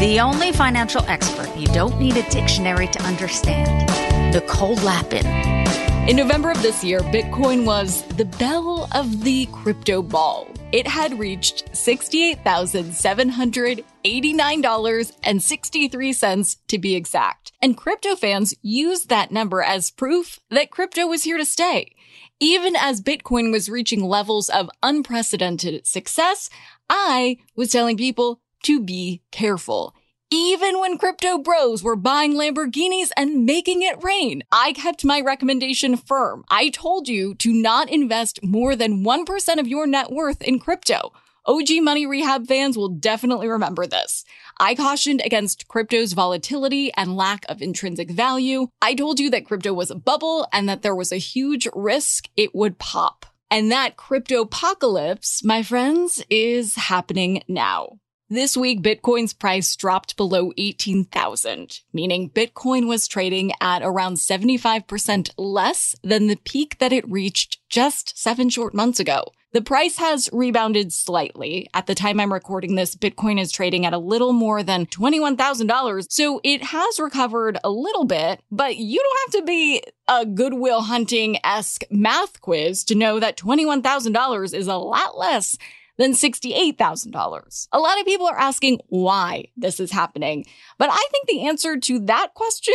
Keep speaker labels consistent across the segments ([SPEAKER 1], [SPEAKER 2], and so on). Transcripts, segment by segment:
[SPEAKER 1] The only financial expert you don't need a dictionary to understand. Nicole Lapin.
[SPEAKER 2] In November of this year, Bitcoin was the belle of the crypto ball. It had reached $68,789.63 to be exact. And crypto fans used that number as proof that crypto was here to stay. Even as Bitcoin was reaching levels of unprecedented success, I was telling people to be careful. Even when crypto bros were buying Lamborghinis and making it rain, I kept my recommendation firm. I told you to not invest more than 1% of your net worth in crypto. OG Money Rehab fans will definitely remember this. I cautioned against crypto's volatility and lack of intrinsic value. I told you that crypto was a bubble and that there was a huge risk it would pop. And that crypto apocalypse, my friends, is happening now. This week, Bitcoin's price dropped below 18,000, meaning Bitcoin was trading at around 75% less than the peak that it reached just seven short months ago. The price has rebounded slightly. At the time I'm recording this, Bitcoin is trading at a little more than $21,000. So it has recovered a little bit, but you don't have to be a goodwill hunting esque math quiz to know that $21,000 is a lot less than $68,000. A lot of people are asking why this is happening, but I think the answer to that question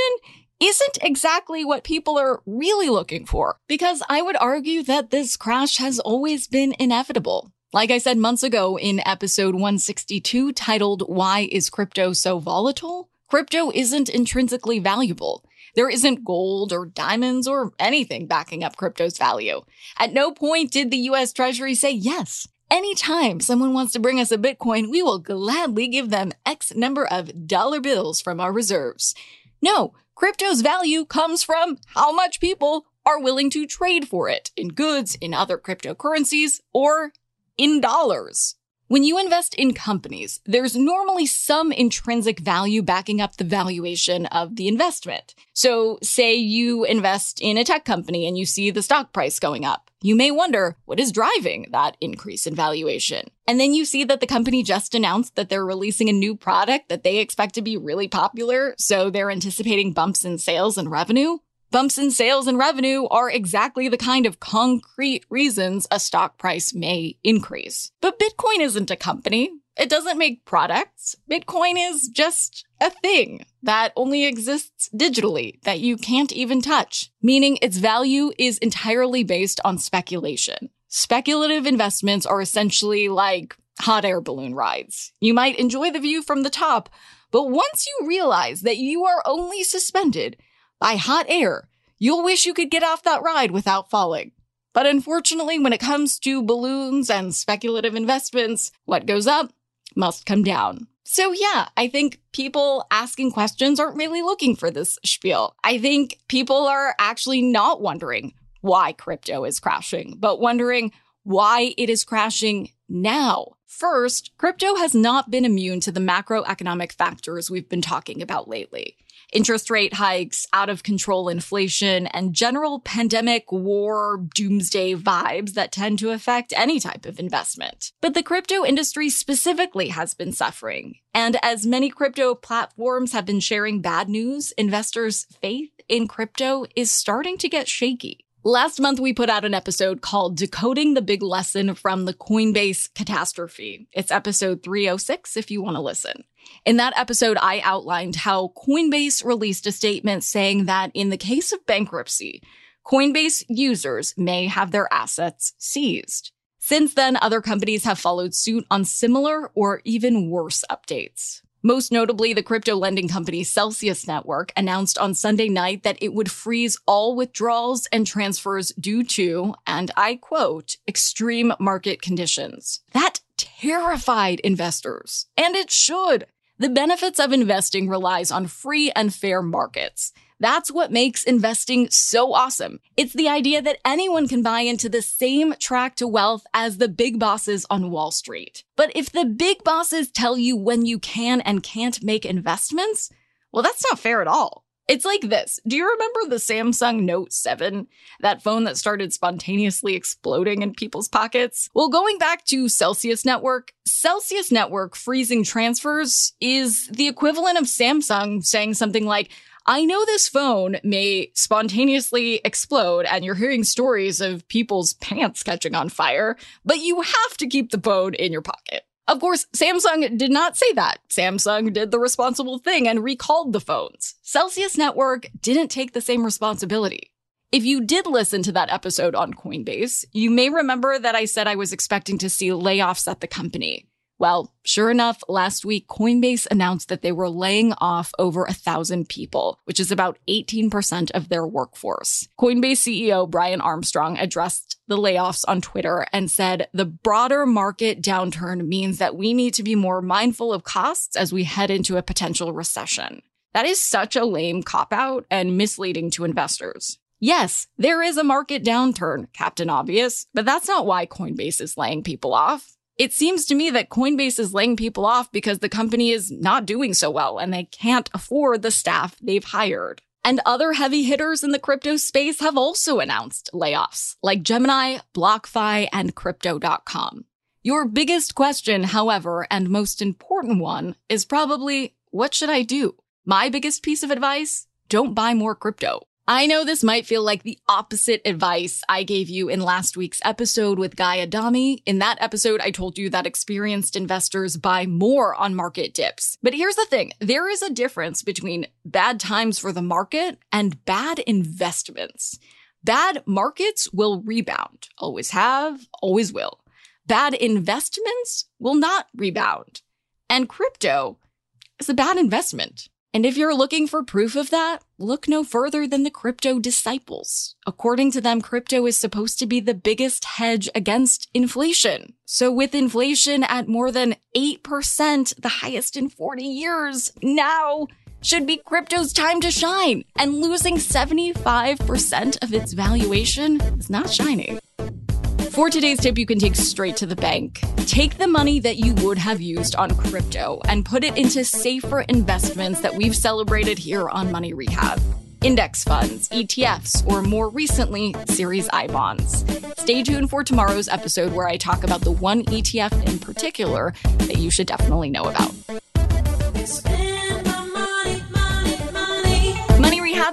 [SPEAKER 2] isn't exactly what people are really looking for, because I would argue that this crash has always been inevitable. Like I said months ago in episode 162 titled Why is Crypto So Volatile? Crypto isn't intrinsically valuable. There isn't gold or diamonds or anything backing up crypto's value. At no point did the US Treasury say yes. Anytime someone wants to bring us a Bitcoin, we will gladly give them X number of dollar bills from our reserves. No, crypto's value comes from how much people are willing to trade for it in goods, in other cryptocurrencies, or in dollars. When you invest in companies, there's normally some intrinsic value backing up the valuation of the investment. So say you invest in a tech company and you see the stock price going up. You may wonder what is driving that increase in valuation. And then you see that the company just announced that they're releasing a new product that they expect to be really popular. So they're anticipating bumps in sales and revenue. Bumps in sales and revenue are exactly the kind of concrete reasons a stock price may increase. But Bitcoin isn't a company. It doesn't make products. Bitcoin is just a thing that only exists digitally that you can't even touch, meaning its value is entirely based on speculation. Speculative investments are essentially like hot air balloon rides. You might enjoy the view from the top, but once you realize that you are only suspended by hot air, you'll wish you could get off that ride without falling. But unfortunately, when it comes to balloons and speculative investments, what goes up must come down. So yeah, I think people asking questions aren't really looking for this spiel. I think people are actually not wondering why crypto is crashing, but wondering why it is crashing now. First, crypto has not been immune to the macroeconomic factors we've been talking about lately. Interest rate hikes, out of control inflation, and general pandemic war doomsday vibes that tend to affect any type of investment. But the crypto industry specifically has been suffering. And as many crypto platforms have been sharing bad news, investors' faith in crypto is starting to get shaky. Last month, we put out an episode called Decoding the Big Lesson from the Coinbase Catastrophe. It's episode 306 if you want to listen. In that episode, I outlined how Coinbase released a statement saying that in the case of bankruptcy, Coinbase users may have their assets seized. Since then, other companies have followed suit on similar or even worse updates. Most notably, the crypto lending company Celsius Network announced on Sunday night that it would freeze all withdrawals and transfers due to, and I quote, extreme market conditions. That terrified investors. And it should. The benefits of investing relies on free and fair markets. That's what makes investing so awesome. It's the idea that anyone can buy into the same track to wealth as the big bosses on Wall Street. But if the big bosses tell you when you can and can't make investments, well, that's not fair at all. It's like this. Do you remember the Samsung Note 7? That phone that started spontaneously exploding in people's pockets? Well, going back to Celsius Network, Celsius Network freezing transfers is the equivalent of Samsung saying something like, I know this phone may spontaneously explode and you're hearing stories of people's pants catching on fire, but you have to keep the phone in your pocket. Of course, Samsung did not say that. Samsung did the responsible thing and recalled the phones. Celsius Network didn't take the same responsibility. If you did listen to that episode on Coinbase, you may remember that I said I was expecting to see layoffs at the company. Well, sure enough, last week, Coinbase announced that they were laying off over a thousand people, which is about 18% of their workforce. Coinbase CEO Brian Armstrong addressed the layoffs on Twitter and said the broader market downturn means that we need to be more mindful of costs as we head into a potential recession. That is such a lame cop out and misleading to investors. Yes, there is a market downturn, Captain Obvious, but that's not why Coinbase is laying people off. It seems to me that Coinbase is laying people off because the company is not doing so well and they can't afford the staff they've hired. And other heavy hitters in the crypto space have also announced layoffs, like Gemini, BlockFi, and Crypto.com. Your biggest question, however, and most important one, is probably what should I do? My biggest piece of advice don't buy more crypto. I know this might feel like the opposite advice I gave you in last week's episode with Guy Adami. In that episode, I told you that experienced investors buy more on market dips. But here's the thing. There is a difference between bad times for the market and bad investments. Bad markets will rebound. Always have, always will. Bad investments will not rebound. And crypto is a bad investment. And if you're looking for proof of that, look no further than the crypto disciples. According to them, crypto is supposed to be the biggest hedge against inflation. So with inflation at more than 8%, the highest in 40 years, now should be crypto's time to shine. And losing 75% of its valuation is not shining. For today's tip, you can take straight to the bank. Take the money that you would have used on crypto and put it into safer investments that we've celebrated here on Money Rehab. Index funds, ETFs, or more recently, Series I bonds. Stay tuned for tomorrow's episode where I talk about the one ETF in particular that you should definitely know about.